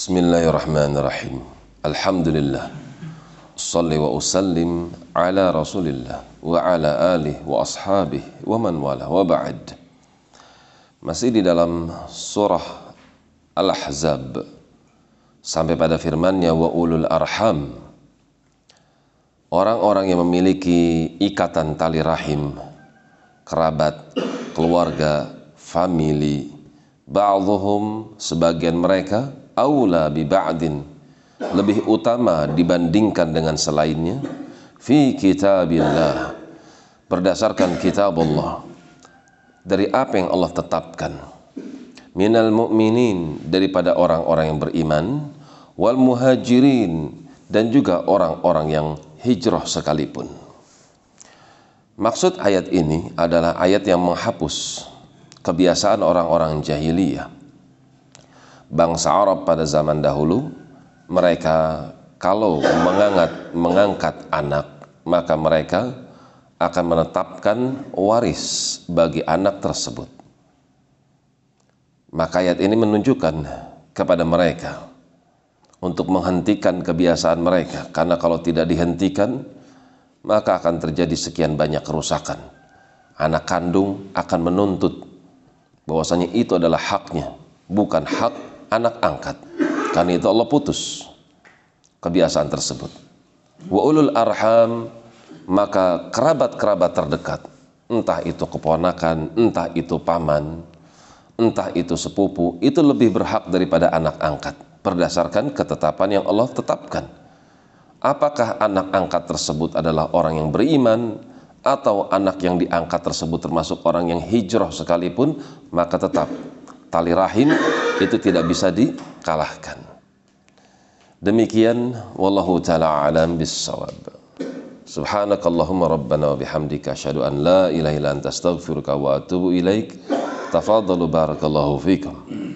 Bismillahirrahmanirrahim. Alhamdulillah. Salli wa usallim ala Rasulillah wa ala alihi wa ashabihi wa man wala wa ba'd. Masih di dalam surah Al-Ahzab sampai pada firman-Nya wa ulul arham. Orang-orang yang memiliki ikatan tali rahim, kerabat, keluarga, famili, ba'dhum sebagian mereka aula bi ba'din lebih utama dibandingkan dengan selainnya fi kitabillah berdasarkan kitab Allah dari apa yang Allah tetapkan minal mu'minin daripada orang-orang yang beriman wal muhajirin dan juga orang-orang yang hijrah sekalipun maksud ayat ini adalah ayat yang menghapus kebiasaan orang-orang jahiliyah. Bangsa Arab pada zaman dahulu, mereka kalau mengangkat, mengangkat anak, maka mereka akan menetapkan waris bagi anak tersebut. Maka ayat ini menunjukkan kepada mereka untuk menghentikan kebiasaan mereka, karena kalau tidak dihentikan, maka akan terjadi sekian banyak kerusakan. Anak kandung akan menuntut bahwasanya itu adalah haknya, bukan hak anak angkat. Karena itu Allah putus kebiasaan tersebut. Wa ulul arham maka kerabat-kerabat terdekat, entah itu keponakan, entah itu paman, entah itu sepupu, itu lebih berhak daripada anak angkat berdasarkan ketetapan yang Allah tetapkan. Apakah anak angkat tersebut adalah orang yang beriman atau anak yang diangkat tersebut termasuk orang yang hijrah sekalipun maka tetap tali rahim itu tidak bisa dikalahkan. Demikian wallahu taala alam bissawab. Subhanakallahumma rabbana wa bihamdika asyhadu an la ilaha illa anta astaghfiruka wa atubu ilaik. Tafadhalu barakallahu fikum